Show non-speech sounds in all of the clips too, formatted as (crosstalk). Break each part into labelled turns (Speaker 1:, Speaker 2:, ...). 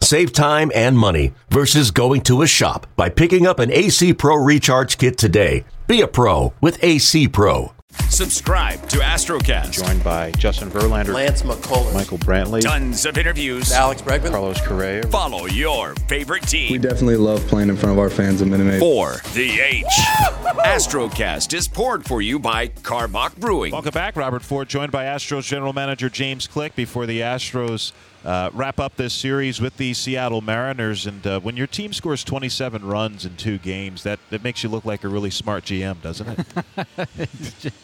Speaker 1: Save time and money versus going to a shop by picking up an AC Pro Recharge Kit today. Be a pro with AC Pro.
Speaker 2: Subscribe to Astrocast.
Speaker 3: Joined by Justin Verlander,
Speaker 4: Lance McCullers,
Speaker 3: Michael Brantley,
Speaker 2: Tons of interviews.
Speaker 4: Alex Bregman,
Speaker 3: Carlos Correa.
Speaker 2: Follow your favorite team.
Speaker 5: We definitely love playing in front of our fans at Minute Maid.
Speaker 2: For the H. Astrocast is poured for you by Karbach Brewing.
Speaker 6: Welcome back. Robert Ford joined by Astros general manager James Click before the Astros uh, wrap up this series with the Seattle Mariners. And uh, when your team scores 27 runs in two games, that, that makes you look like a really smart GM, doesn't it? (laughs)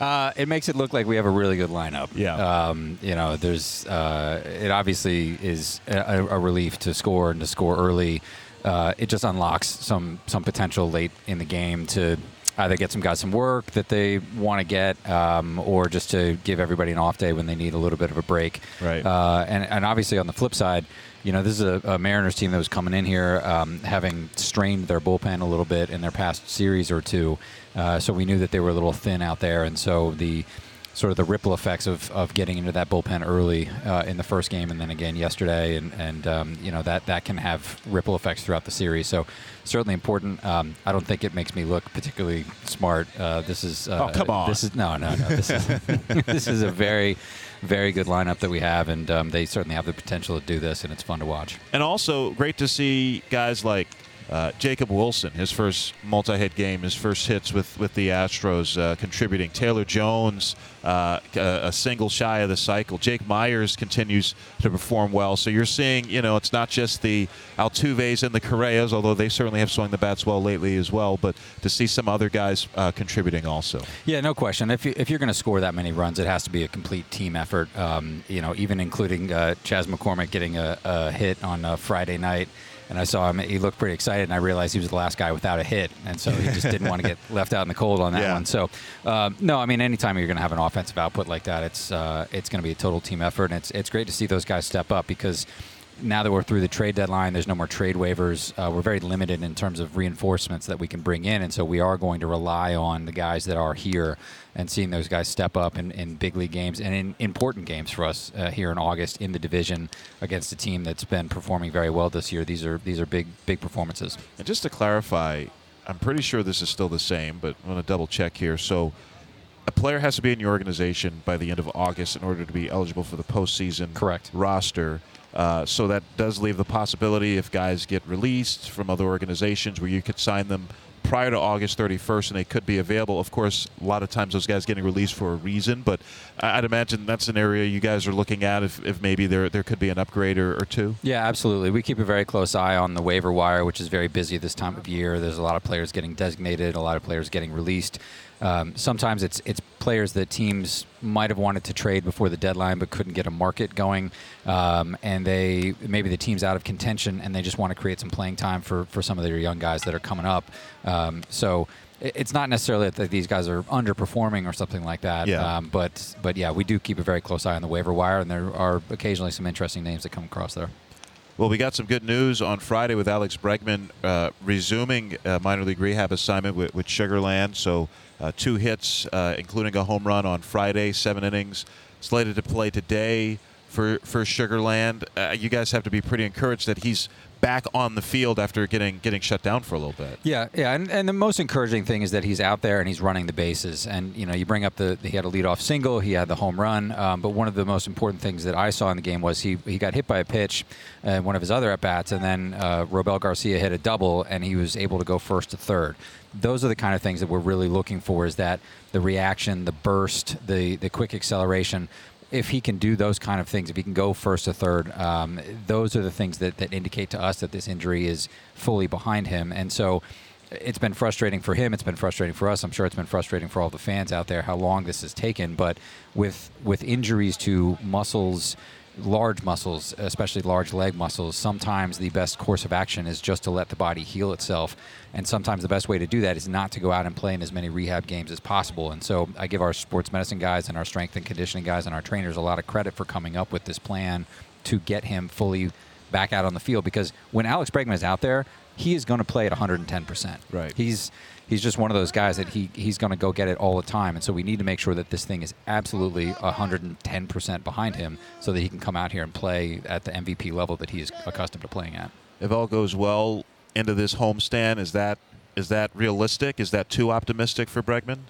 Speaker 7: Uh, it makes it look like we have a really good lineup.
Speaker 6: Yeah.
Speaker 7: Um, you know, there's. Uh, it obviously is a, a relief to score and to score early. Uh, it just unlocks some some potential late in the game to either get some guys some work that they want to get, um, or just to give everybody an off day when they need a little bit of a break.
Speaker 6: Right.
Speaker 7: Uh, and and obviously on the flip side. You know, this is a, a Mariners team that was coming in here um, having strained their bullpen a little bit in their past series or two. Uh, so we knew that they were a little thin out there, and so the sort of the ripple effects of, of getting into that bullpen early uh, in the first game and then again yesterday, and and um, you know that that can have ripple effects throughout the series. So certainly important. Um, I don't think it makes me look particularly smart. Uh, this is uh,
Speaker 6: Oh, come on.
Speaker 7: This is no no no. This is (laughs) this is a very very good lineup that we have, and um, they certainly have the potential to do this, and it's fun to watch.
Speaker 6: and also great to see guys like uh, Jacob Wilson, his first multi-hit game, his first hits with, with the Astros, uh, contributing. Taylor Jones, uh, a, a single shy of the cycle. Jake Meyers continues to perform well. So you're seeing, you know, it's not just the Altuves and the Correas, although they certainly have swung the bats well lately as well, but to see some other guys uh, contributing also.
Speaker 7: Yeah, no question. If, you, if you're going to score that many runs, it has to be a complete team effort. Um, you know, even including uh, Chas McCormick getting a, a hit on uh, Friday night, and I saw him. He looked pretty excited, and I realized he was the last guy without a hit, and so he just didn't want to get (laughs) left out in the cold on that
Speaker 6: Yeah.
Speaker 7: one. So, um, no, I mean, anytime you're going to have an offensive output like that, it's uh, it's going to be a total team effort, and it's it's great to see those guys step up because now that we're through the trade deadline, there's no more trade waivers. Uh, we're very limited in terms of reinforcements that we can bring in, and so we are going to rely on the guys that are here and seeing those guys step up in, in big league games and in important games for us uh, here in August in the division against a team that's been performing very well this year. These are these are big big performances.
Speaker 6: And just to clarify, I'm pretty sure this is still the same, but I'm going to double check here. So, a player has to be in your organization by the end of August in order to be eligible for the postseason
Speaker 7: Correct.
Speaker 6: roster. Uh, so that does leave the possibility if guys get released from other organizations where you could sign them prior to August 31st and they could be available. Of course, a lot of times those guys getting released for a reason, but I'd imagine that's an area you guys are looking at if, if maybe there there could be an upgrade or, or two.
Speaker 7: Yeah, absolutely. We keep a very close eye on the waiver wire, which is very busy this time of year. There's a lot of players getting designated, a lot of players getting released. Um, sometimes it's it's players that teams might have wanted to trade before the deadline, but couldn't get a market going, um, and they maybe the team's out of contention, and they just want to create some playing time for for some of their young guys that are coming up. Um, so. It's not necessarily that these guys are underperforming or something like that,
Speaker 6: Yeah.
Speaker 7: um, but but yeah, we do keep a very close eye on the waiver wire, and there are occasionally some interesting names that come across there.
Speaker 6: Well, we got some good news on Friday with Alex Bregman uh, resuming uh, minor league rehab assignment with, with Sugarland. So, uh, two hits, uh, including a home run on Friday, seven innings. Slated to play today for for Sugarland. Uh, you guys have to be pretty encouraged that he's back on the field after getting getting shut down for a little bit.
Speaker 7: Yeah, yeah, and, and the most encouraging thing is that he's out there and he's running the bases. And you know, you bring up the he had a leadoff single, he had the home run. Um, but one of the most important things that I saw in the game was he he got hit by a pitch, uh, one of his other at bats, and then uh, Robel Garcia hit a double, and he was able to go first to third. Those are the kind of things that we're really looking for. Is that the reaction, the burst, the the quick acceleration if he can do those kind of things, if he can go first to third, um, those are the things that, that indicate to us that this injury is fully behind him. And so it's been frustrating for him. It's been frustrating for us. I'm sure it's been frustrating for all the fans out there how long this has taken. But with with injuries to muscles, large muscles, especially large leg muscles, sometimes the best course of action is just to let the body heal itself. And sometimes the best way to do that is not to go out and play in as many rehab games as possible. And so I give our sports medicine guys and our strength and conditioning guys and our trainers a lot of credit for coming up with this plan to get him fully back out on the field because when Alex Bregman is out there, he is going to play at 110%.
Speaker 6: Right.
Speaker 7: He's he's just one of those guys that he he's going to go get it all the time, and so we need to make sure that this thing is absolutely 110% behind him, so that he can come out here and play at the MVP level that he is accustomed to playing at.
Speaker 6: If all goes well into this homestand, is that is that realistic? Is that too optimistic for Bregman?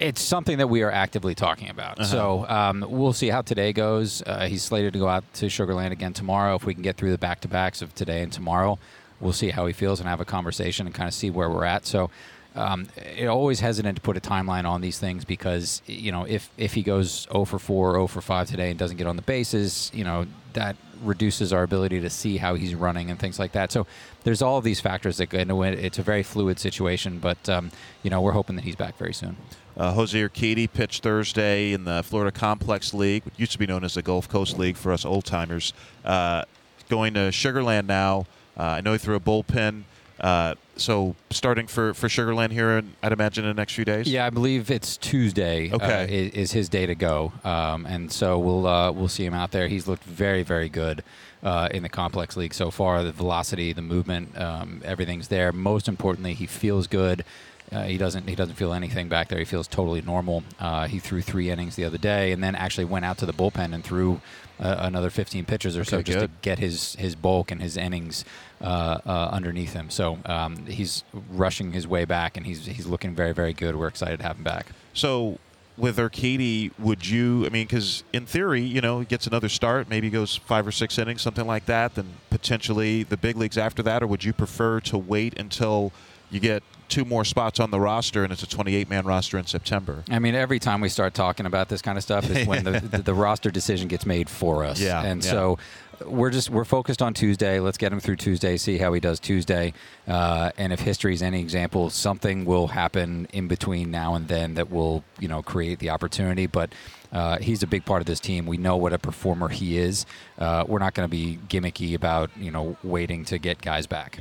Speaker 7: It's something that we are actively talking about. So um, we'll see how today goes. Uh, he's slated to go out to Sugarland again tomorrow. If we can get through the back to backs of today and tomorrow, we'll see how he feels and have a conversation and kind of see where we're at. So um, it always hesitant to put a timeline on these things because you know if if he goes 0 for 4, 0 for 5 today and doesn't get on the bases, you know that reduces our ability to see how he's running and things like that. So there's all of these factors that go into it. It's a very fluid situation, but um, you know we're hoping that he's back very soon.
Speaker 6: Uh, Jose Urquidy pitched Thursday in the Florida Complex League, which used to be known as the Gulf Coast League for us old timers. Uh, going to Sugarland now. Uh, I know he threw a bullpen. Uh, so starting for, for Sugarland here, in, I'd imagine in the next few days.
Speaker 7: Yeah, I believe it's Tuesday.
Speaker 6: Okay.
Speaker 7: uh, is, is his day to go, um, and so we'll uh, we'll see him out there. He's looked very very good uh, in the complex league so far. The velocity, the movement, um, everything's there. Most importantly, he feels good. Uh, he doesn't. He doesn't feel anything back there. He feels totally normal. Uh, he threw three innings the other day, and then actually went out to the bullpen and threw uh, another 15 pitches or so just
Speaker 6: good.
Speaker 7: to get his his bulk and his innings uh, uh, underneath him. So um, he's rushing his way back, and he's he's looking very very good. We're excited to have him back.
Speaker 6: So with Urquidy, would you? I mean, because in theory, you know, he gets another start, maybe goes five or six innings, something like that. Then potentially the big leagues after that, or would you prefer to wait until you get two more spots on the roster and it's a 28-man roster in September?
Speaker 7: I mean, every time we start talking about this kind of stuff is when the, (laughs) the, the roster decision gets made for us.
Speaker 6: Yeah,
Speaker 7: and
Speaker 6: yeah.
Speaker 7: so we're just we're focused on Tuesday. Let's get him through Tuesday, see how he does Tuesday, uh, and if history is any example, something will happen in between now and then that will you know create the opportunity. But uh, he's a big part of this team. We know what a performer he is. Uh, we're not going to be gimmicky about you know waiting to get guys back.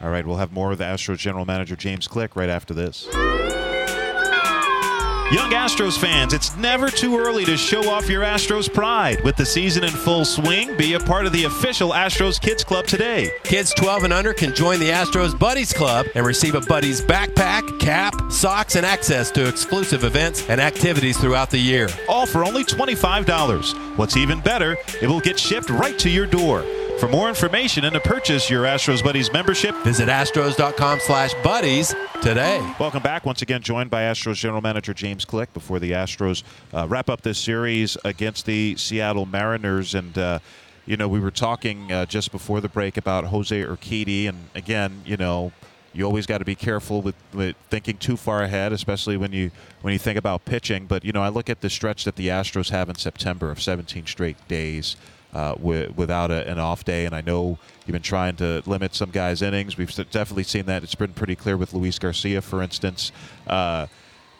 Speaker 6: All right, we'll have more of the Astros general manager James Click right after this. Young Astros fans, it's never too early to show off your Astros pride. With the season in full swing, be a part of the official Astros Kids Club today.
Speaker 3: Kids 12 and under can join the Astros Buddies Club and receive a Buddies backpack, cap, socks, and access to exclusive events and activities throughout the year.
Speaker 6: All for only $25. What's even better, it will get shipped right to your door. For more information and to purchase your Astros Buddies membership,
Speaker 3: Visit astros.com slash buddies today.
Speaker 6: Welcome back. Once again, joined by Astros General Manager James Click before the Astros uh, wrap up this series against the Seattle Mariners. And, uh, you know, we were talking uh, just before the break about Jose Urquidy. And, again, you know, you always got to be careful with, with thinking too far ahead, especially when you when you think about pitching. But you know, I look at the stretch that the Astros have in September of 17 straight days uh, wi- without a, an off day, and I know you've been trying to limit some guys' innings. We've definitely seen that. It's been pretty clear with Luis Garcia, for instance. Uh,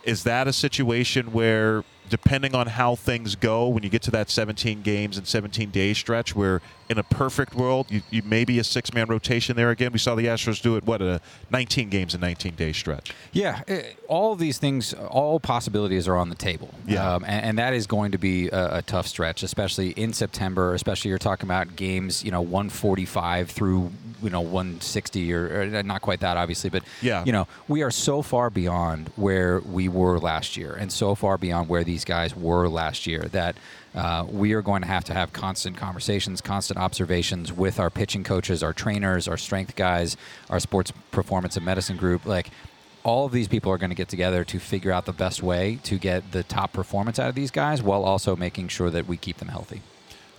Speaker 6: is that a situation where, depending on how things go, when you get to that 17 games and 17 day stretch, where in a perfect world, you, you maybe a six man rotation there again? We saw the Astros do it, what, a 19 games and 19 day stretch?
Speaker 7: Yeah, eh, all these things, all possibilities are on the table.
Speaker 6: Yeah.
Speaker 7: Um, and, and that is going to be a, a tough stretch, especially in September. Especially you're talking about games, you know, 145 through you know 160 or, or not quite that obviously, but
Speaker 6: Yeah.
Speaker 7: you know we are so far beyond where we were last year, and so far beyond where these guys were last year that. Uh, we are going to have to have constant conversations, constant observations with our pitching coaches, our trainers, our strength guys, our sports performance and medicine group. Like, all of these people are going to get together to figure out the best way to get the top performance out of these guys while also making sure that we keep them healthy.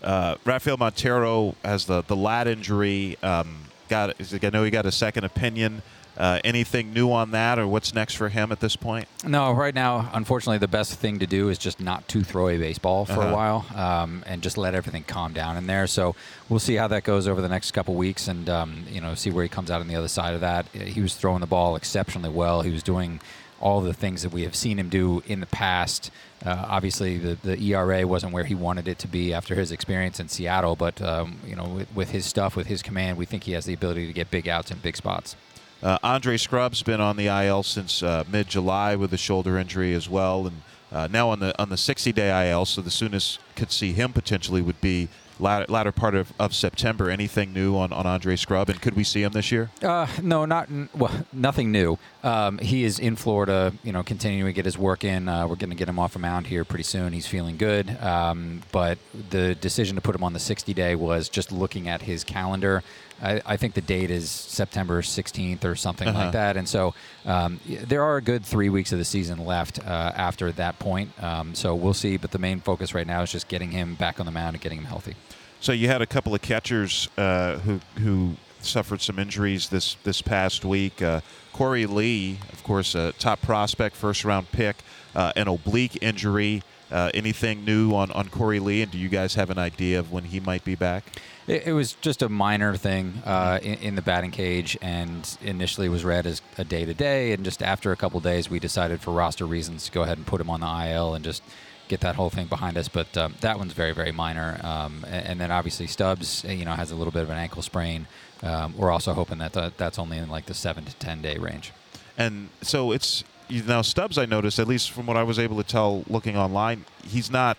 Speaker 6: Uh, Rafael Montero has the, the lat injury. Um, got I know he got a second opinion. Uh, anything new on that, or what's next for him at this point?
Speaker 7: No, right now, unfortunately, the best thing to do is just not to throw a baseball for
Speaker 6: Uh-huh.
Speaker 7: a while um, and just let everything calm down in there. So we'll see how that goes over the next couple weeks and, um, you know, see where he comes out on the other side of that. He was throwing the ball exceptionally well. He was doing all the things that we have seen him do in the past. Uh, obviously, the, the ERA wasn't where he wanted it to be after his experience in Seattle, but um, you know, with, with, his stuff, with his command, we think he has the ability to get big outs in big spots.
Speaker 6: Uh, Andre Scrubb's been on the IL since uh, mid-July with a shoulder injury as well, and uh, now on the on the 60-day IL. So the soonest could see him potentially would be latter, latter part of, of September. Anything new on, on Andre Scrubb, and could we see him this year?
Speaker 7: Uh, no, not well, nothing new. Um, he is in Florida, you know, continuing to get his work in. Uh, we're going to get him off a mound here pretty soon. He's feeling good, um, but the decision to put him on the 60 day was just looking at his calendar. I, I, think the date is September 16th or something uh-huh. like that. And so um, there are a good three weeks of the season left uh, after that point. Um, so we'll see. But the main focus right now is just getting him back on the mound and getting him healthy.
Speaker 6: So you had a couple of catchers uh, who who suffered some injuries this this past week. Uh, Korey Lee, of course, a top prospect, first round pick, uh, an oblique injury. Uh, anything new on, on Korey Lee, and do you guys have an idea of when he might be back?
Speaker 7: It, it was just a minor thing uh, in, in, the batting cage, and initially was read as a day to day. And just after a couple days, we decided for roster reasons to go ahead and put him on the IL and just get that whole thing behind us. But um, that one's very, very minor. Um, and, and, then obviously Stubbs, you know, has a little bit of an ankle sprain. Um, we're also hoping that that's only in like the seven to ten day range.
Speaker 6: And so it's now Stubbs, I noticed, at least from what I was able to tell looking online, he's not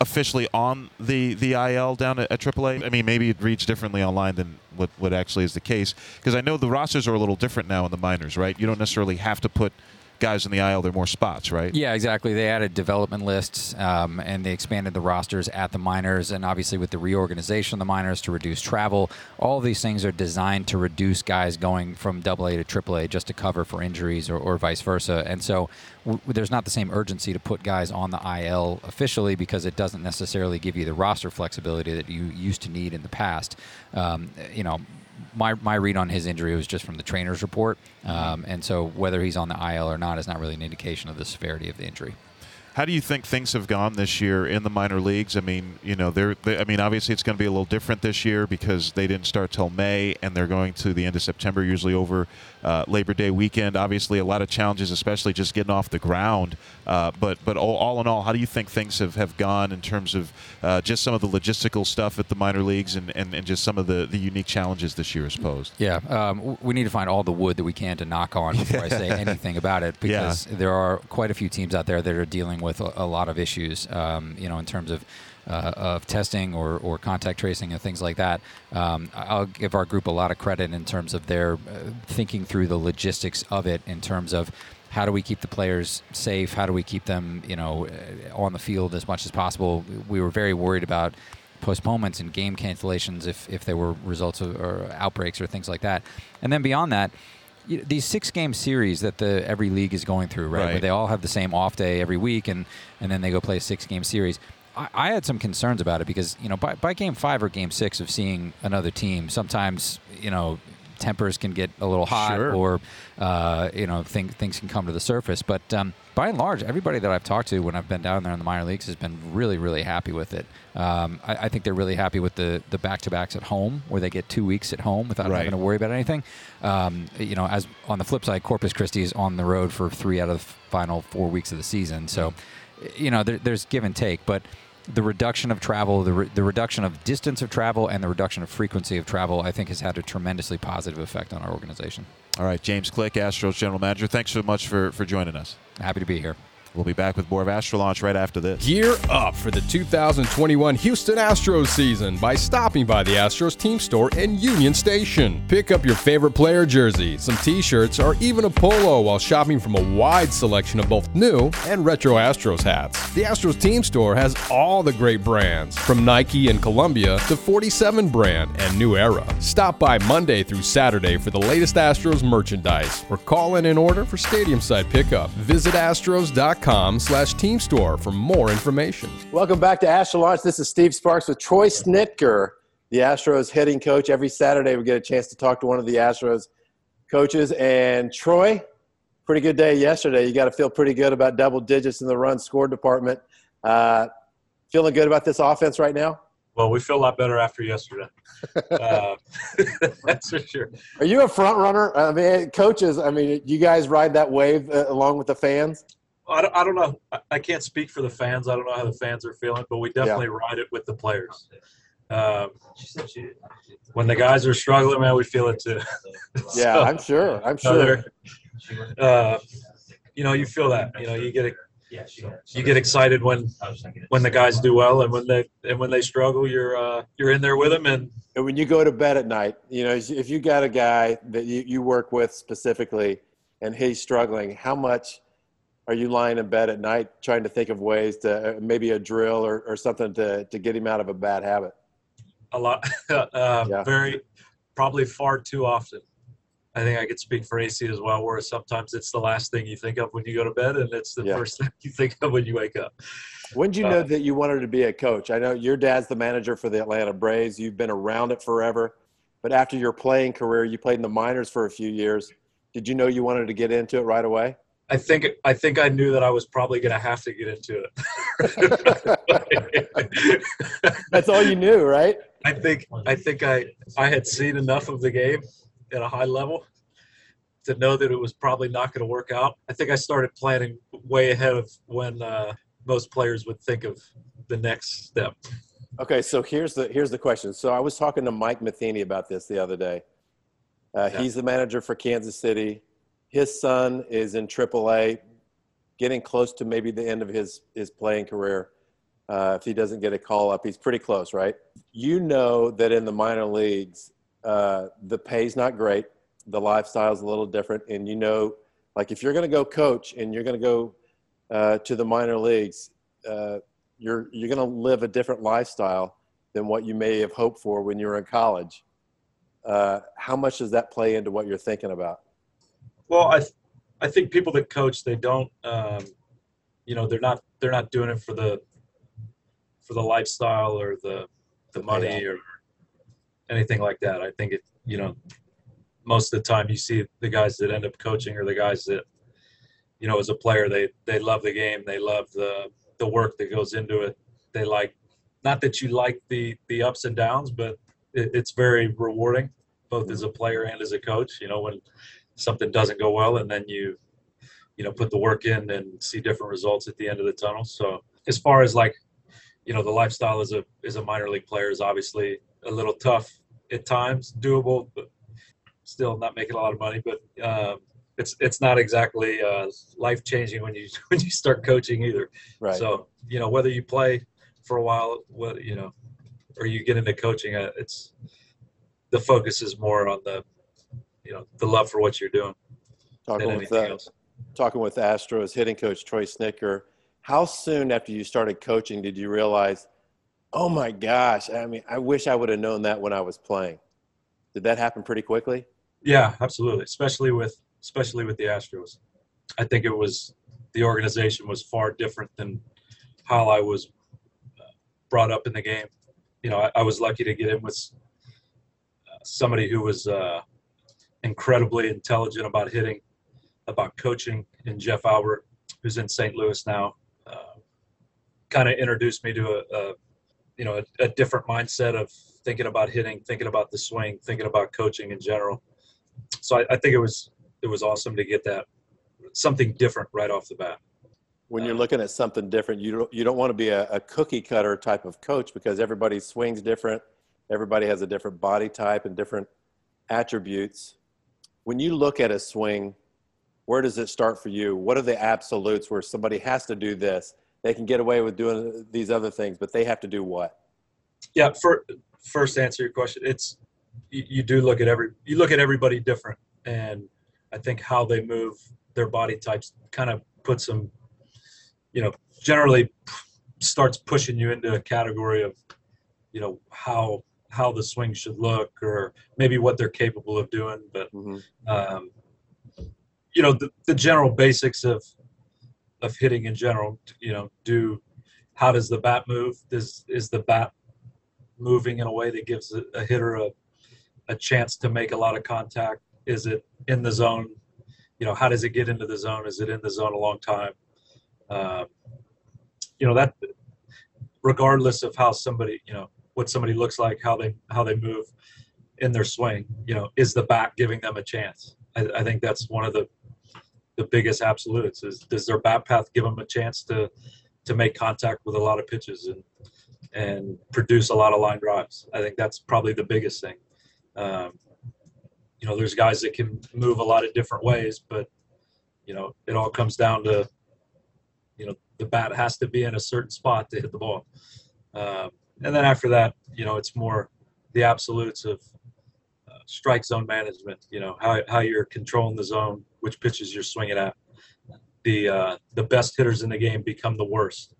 Speaker 6: officially on the, the IL down at, at AAA. I mean, maybe it reads differently online than what, what actually is the case. Because I know the rosters are a little different now in the minors, right? You don't necessarily have to put – guys in the IL, there are more spots, right?
Speaker 7: Yeah, exactly. They added development lists um, and they expanded the rosters at the minors, and obviously with the reorganization of the minors to reduce travel, all these things are designed to reduce guys going from Double A to Triple A just to cover for injuries or, or vice versa. And so w- there's not the same urgency to put guys on the IL officially because it doesn't necessarily give you the roster flexibility that you used to need in the past. Um, you know my, my read on his injury was just from the trainer's report. Um, and so whether he's on the IL or not is not really an indication of the severity of the injury.
Speaker 6: How do you think things have gone this year in the minor leagues? I mean, you know, they're. They, I mean, obviously it's going to be a little different this year because they didn't start till May, and they're going to the end of September, usually over uh, Labor Day weekend. Obviously, a lot of challenges, especially just getting off the ground. Uh, but but all, all, in all, how do you think things have, have gone in terms of uh, just some of the logistical stuff at the minor leagues and, and, and just some of the, the unique challenges this year is posed?
Speaker 7: Yeah, um, we need to find all the wood that we can to knock on before I say (laughs) anything about it because yeah. there are quite a few teams out there that are dealing with a, a lot of issues, um, you know, in terms of uh, of testing or, or contact tracing and things like that. Um, I'll give our group a lot of credit in terms of their uh, thinking through the logistics of it, in terms of how do we keep the players safe? How do we keep them, you know, uh, on the field as much as possible? We were very worried about postponements and game cancellations if, if there were results of, or outbreaks or things like that. And then beyond that, you know, these six game series that the every league is going through, right? right? Where they all have the same off day every week, and and then they go play a six game series. I, I, had some concerns about it because you know by, by game five or game six of seeing another team, sometimes you know tempers can get a little hot sure. or uh, you know thing, things can come to the surface. But um, by and large, everybody that I've talked to when I've been down there in the minor leagues has been really, really happy with it. Um, I, I, think they're really happy with the the back to backs at home, where they get two weeks at home without right. having to worry about anything. Um, you know, as on the flip side, Corpus Christi is on the road for three out of the final four weeks of the season. So, you know, there, there's give and take, but the reduction of travel, the, re- the reduction of distance of travel, and the reduction of frequency of travel, I think has had a tremendously positive effect on our organization.
Speaker 6: All right, James Click, Astros General Manager, thanks so much for, for joining us.
Speaker 7: Happy to be here.
Speaker 6: We'll be back with more of Astro Launch right after this.
Speaker 4: Gear up for the 2021 Houston Astros season by stopping by the Astros team store in Union Station. Pick up your favorite player jersey, some t shirts, or even a polo while shopping from a wide selection of both new and retro Astros hats. The Astros team store has all the great brands, from Nike and Columbia to 47 brand and New Era. Stop by Monday through Saturday for the latest Astros merchandise or call in an order for stadium side pickup. Visit astros.com com slash team store for more information.
Speaker 8: Welcome back to Astro Launch. This is Steve Sparks with Troy Snitker, the Astros hitting coach. Every Saturday we get a chance to talk to one of the Astros coaches. And Troy, pretty good day yesterday. You got to feel pretty good about double digits in the run score department. Uh, feeling good about this offense right now?
Speaker 9: Well, we feel a lot better after yesterday. (laughs) uh, (laughs) that's for sure.
Speaker 8: Are you a front runner? I mean, coaches. I mean, you guys ride that wave uh, along with the fans.
Speaker 9: I don't, I don't know. I- I can't speak for the fans. I don't know how the fans are feeling, but we definitely ride it with the players. Um, when the guys are struggling, man, we feel it too. (laughs)
Speaker 8: Yeah,
Speaker 9: So,
Speaker 8: I'm sure. I'm sure.
Speaker 9: they're- uh, you know, you feel that. You know, you get you get excited when when the guys do well, and when they and when they struggle, you're uh, you're in there with them. And
Speaker 8: And when you go to bed at night, you know, if you got a guy that you, you work with specifically and he's struggling, how much are you lying in bed at night trying to think of ways to uh, maybe a drill or, or something to, to get him out of a bad habit?
Speaker 9: a lot, (laughs) uh,
Speaker 8: Yeah.
Speaker 9: very probably far too often. I think I could speak for AC as well, where sometimes it's the last thing you think of when you go to bed, and it's the
Speaker 8: Yeah.
Speaker 9: first (laughs) thing you think of when you wake up.
Speaker 8: When did you know that you wanted to be a coach? I know your dad's the manager for the Atlanta Braves. You've been around it forever. But after your playing career, you played in the minors for a few years. Did you know you wanted to get into it right away?
Speaker 9: I think I think I knew that I was probably going to have to get into it. (laughs)
Speaker 8: That's all you knew, right?
Speaker 9: I think I think I I had seen enough of the game at a high level to know that it was probably not going to work out. I think I started planning way ahead of when uh, most players would think of the next step.
Speaker 8: Okay, so here's the here's the question. So I was talking to Mike Matheny about this the other day. Uh,
Speaker 9: Yeah.
Speaker 8: He's the manager for Kansas City. His son is in AAA, getting close to maybe the end of his his playing career. Uh, if he doesn't get a call up, he's pretty close, right? You know that in the minor leagues, uh, the pay's not great, the lifestyle's a little different, and you know, like if you're going to go coach and you're going to go uh, to the minor leagues, uh, you're you're going to live a different lifestyle than what you may have hoped for when you were in college. Uh, how much does that play into what you're thinking about?
Speaker 9: Well, I, th- I think people that coach they don't, um, you know, they're not they're not doing it for the for the lifestyle or the the money or anything like that. I think it, you know, most of the time you see the guys that end up coaching are the guys that, you know, as a player they they love the game, they love the the work that goes into it. They like, not that you like the the ups and downs, but it, it's very rewarding, both as a player and as a coach. You know, when something doesn't go well and then you you know put the work in and see different results at the end of the tunnel. So as far as like you know the lifestyle as a as a minor league player is obviously a little tough at times doable but still not making a lot of money. But um, it's it's not exactly uh, life changing when you (laughs) when you start coaching either.
Speaker 8: Right.
Speaker 9: so you know whether you play for a while what you know or you get into coaching uh, it's the focus is more on the you know the love for what you're doing
Speaker 8: talking with uh, talking with Astros hitting coach Troy Snitker. How soon after you started coaching did you realize, oh my gosh, I mean, I wish I would have known that when I was playing? Did that happen pretty quickly?
Speaker 9: Yeah, absolutely. Especially with especially with the Astros, I think it was the organization was far different than how I was uh, brought up in the game. You know, I, I was lucky to get in with uh, somebody who was uh, incredibly intelligent about hitting, about coaching, and Jeff Albert, who's in St. Louis now, uh, kind of introduced me to a, a you know a, a different mindset of thinking about hitting, thinking about the swing, thinking about coaching in general so I, I think it was it was awesome to get that something different right off the bat.
Speaker 8: When you're looking at something different, you don't, you don't want to be a, a cookie cutter type of coach because everybody swings different. Everybody has a different body type and different attributes. When you look at a swing, where does it start for you? What are the absolutes where somebody has to do this? They can get away with doing these other things, but they have to do what?
Speaker 9: Yeah, for first answer your question, it's you, you do look at every you look at everybody different, and I think how they move their body types kind of puts them, you know, generally starts pushing you into a category of, you know, how how the swing should look or maybe what they're capable of doing, but um, you know the, the general basics of of hitting in general you know do how does the bat move? Is is the bat moving in a way that gives a, a hitter a, a chance to make a lot of contact? Is it in the zone? You know how does it get into the zone? Is it in the zone a long time? Um, you know that regardless of how somebody you know what somebody looks like, how they how they move in their swing. You know, is the bat giving them a chance? I, I think that's one of the the biggest absolutes. Is does their bat path give them a chance to to make contact with a lot of pitches and and produce a lot of line drives? I think that's probably the biggest thing. Um, you know, there's guys that can move a lot of different ways, but you know, it all comes down to you know the bat has to be in a certain spot to hit the ball. Um, and then after that, you know, it's more the absolutes of uh, strike zone management. You know, how how you're controlling the zone, which pitches you're swinging at. The uh, the best hitters in the game become the worst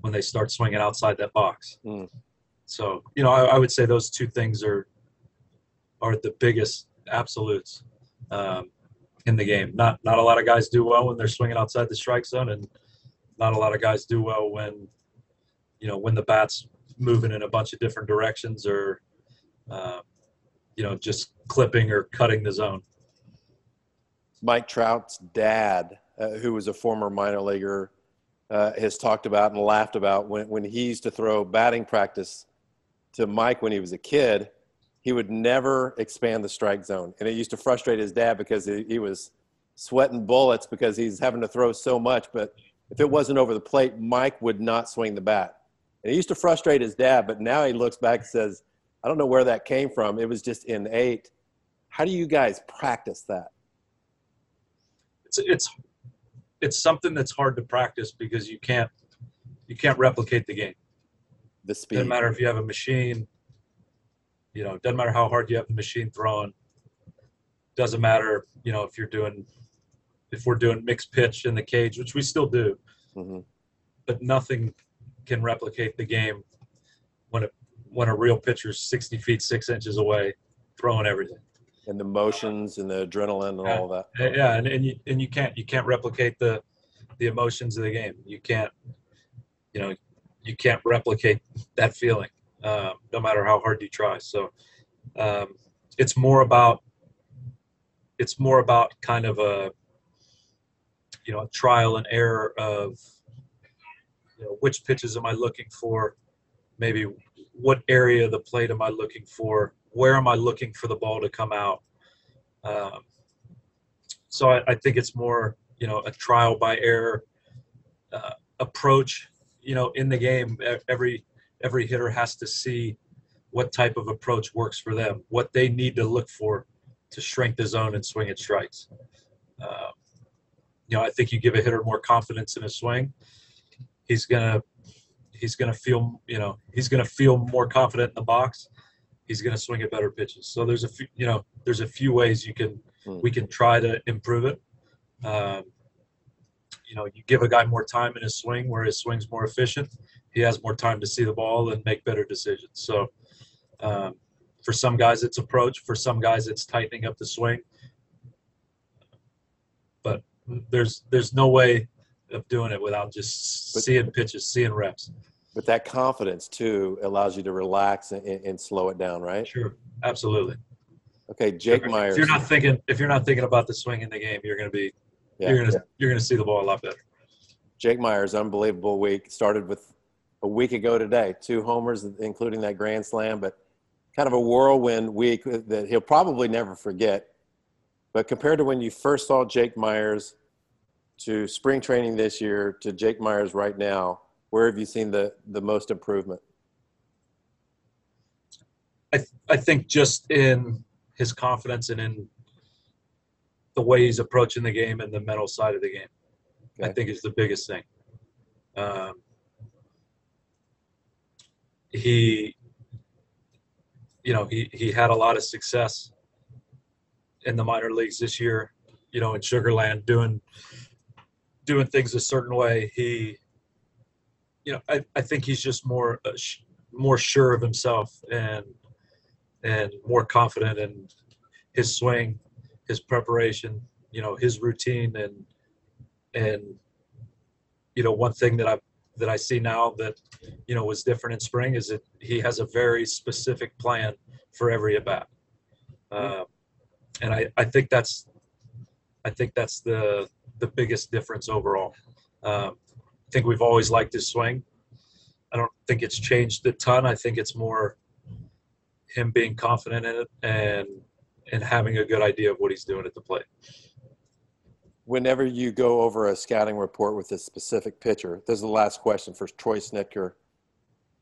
Speaker 9: when they start swinging outside that box.
Speaker 8: Mm.
Speaker 9: So you know, I, I, would say those two things are are the biggest absolutes um, in the game. Not not a lot of guys do well when they're swinging outside the strike zone, and not a lot of guys do well when you know when the bats moving in a bunch of different directions or uh, you know just clipping or cutting the zone.
Speaker 8: Mike Trout's dad, uh, who was a former minor leaguer, uh, has talked about and laughed about when, when he used to throw batting practice to Mike when he was a kid. He would never expand the strike zone, and it used to frustrate his dad because he, he was sweating bullets because he's having to throw so much. But if it wasn't over the plate, Mike would not swing the bat. And he used to frustrate his dad, but now he looks back and says, I don't know where that came from. It was just innate. How do you guys practice that?
Speaker 9: It's it's it's something that's hard to practice because you can't you can't replicate the game.
Speaker 8: The speed.
Speaker 9: Doesn't matter if you have a machine. You know, doesn't matter how hard you have the machine thrown. Doesn't matter, you know, if you're doing if we're doing mixed pitch in the cage, which we still do. Mm-hmm. But nothing can replicate the game when a when a real pitcher's 60 feet six inches away, throwing everything.
Speaker 8: And the motions and the adrenaline and
Speaker 9: yeah.
Speaker 8: all that.
Speaker 9: Yeah, and, and you and you can't you can't replicate the the emotions of the game. You can't you know you can't replicate that feeling um, no matter how hard you try. So um, it's more about it's more about kind of a you know a trial and error of you know, which pitches am I looking for? Maybe what area of the plate am I looking for? Where am I looking for the ball to come out? Um, so I, I, think it's more, you know, a trial by error uh, approach. You know, in the game, every every hitter has to see what type of approach works for them, what they need to look for to shrink the zone and swing at strikes. Uh, you know, I think you give a hitter more confidence in his swing, he's gonna he's gonna feel you know he's gonna feel more confident in the box. He's gonna swing at better pitches. So there's a few you know there's a few ways you can hmm. we can try to improve it. Um, you know, you give a guy more time in his swing where his swing's more efficient. He has more time to see the ball and make better decisions. So um, for some guys, it's approach. For some guys, it's tightening up the swing. But there's there's no way of doing it without just but, seeing pitches, seeing reps.
Speaker 8: But that confidence too allows you to relax and, and slow it down, right?
Speaker 9: Sure, absolutely.
Speaker 8: Okay, Jake
Speaker 9: if,
Speaker 8: Meyers.
Speaker 9: If you're not thinking, if you're not thinking about the swing in the game, you're going to be, yeah, you're going to, yeah. you're going to see the ball a lot better.
Speaker 8: Jake Meyers, unbelievable week. Started with a week ago today, two homers, including that grand slam, but kind of a whirlwind week that he'll probably never forget. But compared to when you first saw Jake Meyers to spring training this year to Jake Meyers right now, where have you seen the, the most improvement?
Speaker 9: I, th- I think just in his confidence and in the way he's approaching the game and the mental side of the game, okay. I think is the biggest thing. Um, he, you know, he, he had a lot of success in the minor leagues this year, you know, in Sugarland doing doing things a certain way, he, you know, I, I think he's just more uh, sh- more sure of himself and and more confident in his swing, his preparation, you know, his routine and and you know one thing that I that I see now that you know was different in spring is that he has a very specific plan for every at bat, uh, and I I think that's I think that's the the biggest difference overall. Um, I think we've always liked his swing. I don't think it's changed a ton. I think it's more him being confident in it and and having a good idea of what he's doing at the plate.
Speaker 8: Whenever you go over a scouting report with a specific pitcher, this is the last question for Troy Snitker.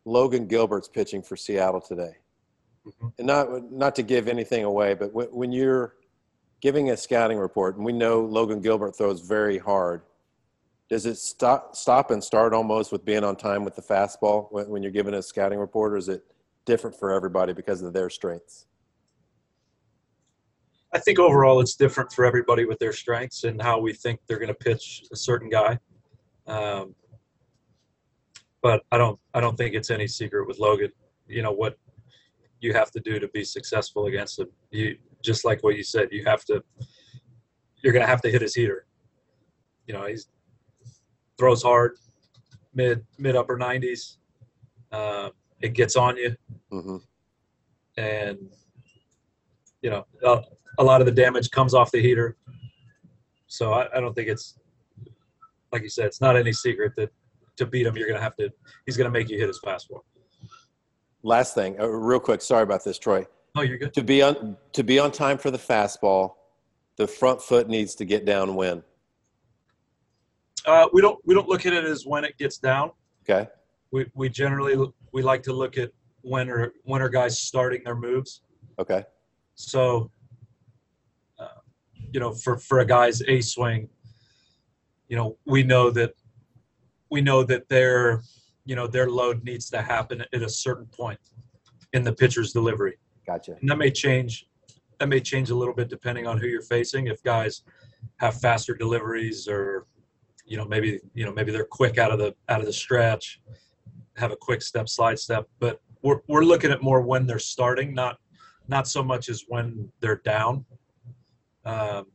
Speaker 8: Logan Gilbert's pitching for Seattle today. Mm-hmm. And not not to give anything away, but when, when you're giving a scouting report, and we know Logan Gilbert throws very hard, does it stop stop and start almost with being on time with the fastball when, when you're giving a scouting report, or is it different for everybody because of their strengths?
Speaker 9: I think overall it's different for everybody with their strengths and how we think they're going to pitch a certain guy. Um, but I don't I don't think it's any secret with Logan. You know what you have to do to be successful against him. You just like what you said. You have to. You're going to have to hit his heater. You know he's throws hard, mid mid upper 90s. Uh, it gets on you, mm-hmm. and you know uh, a lot of the damage comes off the heater. So I, I don't think it's like you said, it's not any secret that to beat him, you're going to have to. He's going to make you hit his fastball.
Speaker 8: Last thing, uh, real quick. Sorry about this, Troy.
Speaker 9: Oh, you're good.
Speaker 8: To be on to be on time for the fastball, the front foot needs to get down when.
Speaker 9: Uh, we don't we don't look at it as when it gets down.
Speaker 8: Okay.
Speaker 9: We we generally we like to look at when are when are guys starting their moves.
Speaker 8: Okay.
Speaker 9: So you know, for for a guy's a swing, you know, we know that we know that their you know their load needs to happen at a certain point in the pitcher's delivery.
Speaker 8: Gotcha.
Speaker 9: And that may change. That may change a little bit depending on who you're facing. If guys have faster deliveries, or you know maybe you know maybe they're quick out of the out of the stretch, have a quick step, slide step. But we're we're looking at more when they're starting, not not so much as when they're down.
Speaker 8: Um,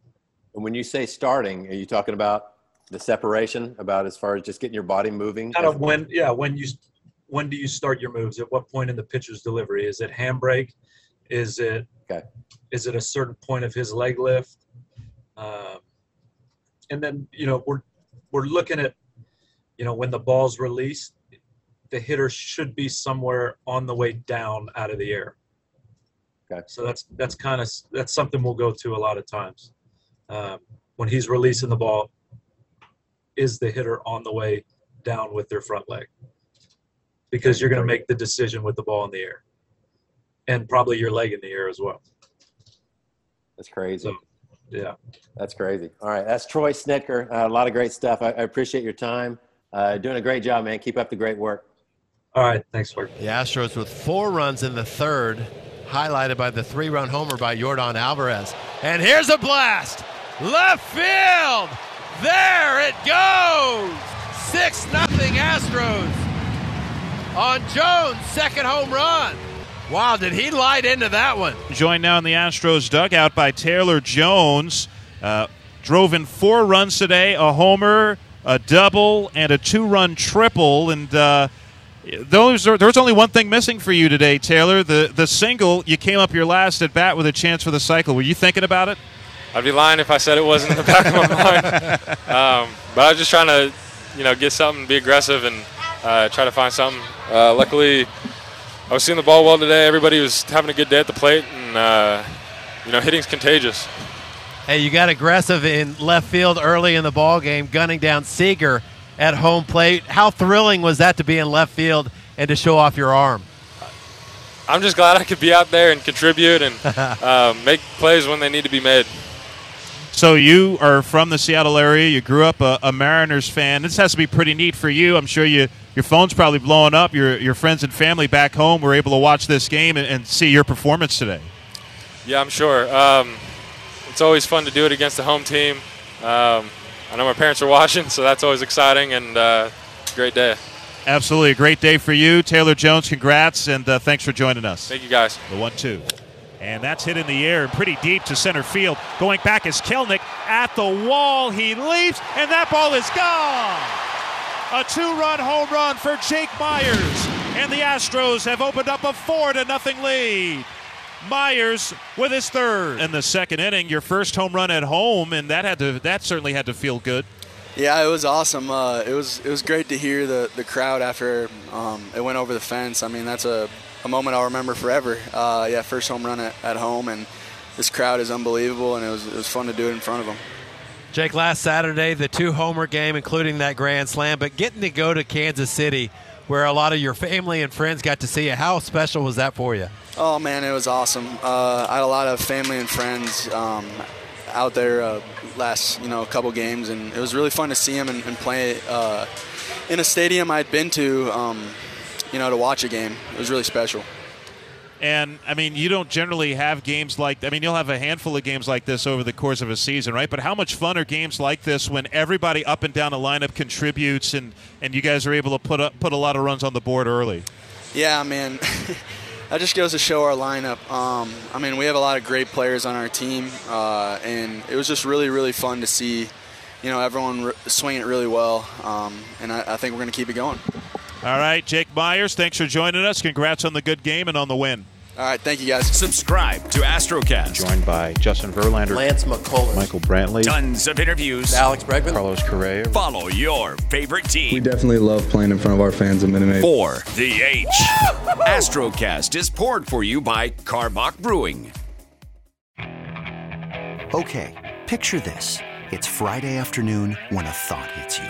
Speaker 8: and when you say starting, are you talking about the separation, about as far as just getting your body moving?
Speaker 9: Kind of when, yeah, when you, when do you start your moves? At what point in the pitcher's delivery? Is it handbrake? Is it,
Speaker 8: okay.
Speaker 9: is it a certain point of his leg lift? Um, and then, you know, we're, we're looking at, you know, when the ball's released, the hitter should be somewhere on the way down out of the air.
Speaker 8: Okay.
Speaker 9: So that's that's kind of that's something we'll go to a lot of times. Um, when he's releasing the ball, is the hitter on the way down with their front leg? Because you're going to make the decision with the ball in the air, and probably your leg in the air as well.
Speaker 8: That's crazy. So,
Speaker 9: yeah,
Speaker 8: that's crazy. All right, that's Troy Snitker. Uh, a lot of great stuff. I, I appreciate your time. Uh, doing a great job, man. Keep up the great work.
Speaker 9: All right, thanks, Mark.
Speaker 3: The Astros with four runs in the third highlighted by the three run homer by Yordan Alvarez. And here's a blast. Left field. There it goes. 6 nothing Astros on Jones' second home run. Wow, did he light into that one?
Speaker 6: Joined now in the Astros dugout by Taylor Jones. Uh, drove in four runs today, a homer, a double, and a two run triple. And uh, those are, there's only one thing missing for you today, Taylor. The the single you came up your last at bat with a chance for the cycle. Were you thinking about it?
Speaker 10: I'd be lying if I said it wasn't in the back of my mind. (laughs) Um, but I was just trying to, you know, get something, be aggressive, and uh, try to find something. Uh, luckily, I was seeing the ball well today. Everybody was having a good day at the plate, and uh, you know, hitting's contagious.
Speaker 3: Hey, you got aggressive in left field early in the ball game, gunning down Seager at home plate. How thrilling was that to be in left field and to show off your arm?
Speaker 10: I'm just glad I could be out there and contribute and (laughs) uh, make plays when they need to be made.
Speaker 6: So you are from the Seattle area. You grew up a, a, Mariners fan. This has to be pretty neat for you. I'm sure you your phone's probably blowing up. Your your friends and family back home were able to watch this game and, and see your performance today.
Speaker 10: Yeah, I'm sure. Um, it's always fun to do it against the home team. Um, I know my parents are watching, so that's always exciting and uh, great day.
Speaker 6: Absolutely, a great day for you, Taylor Jones. Congrats and uh, thanks for joining us.
Speaker 10: Thank you, guys.
Speaker 6: The one-two. And that's hit in the air pretty deep to center field. Going back is Kelenic at the wall. He leaps, and that ball is gone. A two-run home run for Jake Meyers, and the Astros have opened up a four to nothing lead. Meyers with his third in the second inning. Your first home run at home, and that had to that certainly had to feel good.
Speaker 11: Yeah, it was awesome. Uh, it was it was great to hear the, the crowd after um, it went over the fence. I mean, that's a, a moment I'll remember forever. Uh, yeah, first home run at, at home, and this crowd is unbelievable, and it was, it was fun to do it in front of them.
Speaker 3: Jake, last Saturday, the two homer game, including that grand slam, but getting to go to Kansas City, where a lot of your family and friends got to see you, how special was that for you?
Speaker 11: Oh man, it was awesome. Uh, I had a lot of family and friends um, out there uh, last, you know, couple games, and it was really fun to see them and, and play uh, in a stadium I'd been to, um, you know, to watch a game. It was really special.
Speaker 6: And I mean, you don't generally have games like. I mean, you'll have a handful of games like this over the course of a season, right? But how much fun are games like this when everybody up and down the lineup contributes, and and you guys are able to put up put a lot of runs on the board early?
Speaker 11: Yeah, man. (laughs) that just goes to show our lineup. Um, I mean, we have a lot of great players on our team, uh, and it was just really, really fun to see, you know, everyone re- swing it really well. Um, and I, I think we're going to keep it going.
Speaker 6: All right, Jake Meyers, thanks for joining us. Congrats on the good game and on the win.
Speaker 11: All right, thank you guys.
Speaker 2: Subscribe to Astrocast.
Speaker 12: Joined by Justin Verlander,
Speaker 8: Lance McCullers,
Speaker 12: Michael Brantley,
Speaker 2: Tons of interviews.
Speaker 8: Alex Bregman,
Speaker 12: Carlos Correa.
Speaker 2: Follow your favorite team.
Speaker 5: We definitely love playing in front of our fans at Minute Maid.
Speaker 2: For the H. Astrocast is poured for you by Karbach Brewing.
Speaker 13: Okay, picture this. It's Friday afternoon when a thought hits you.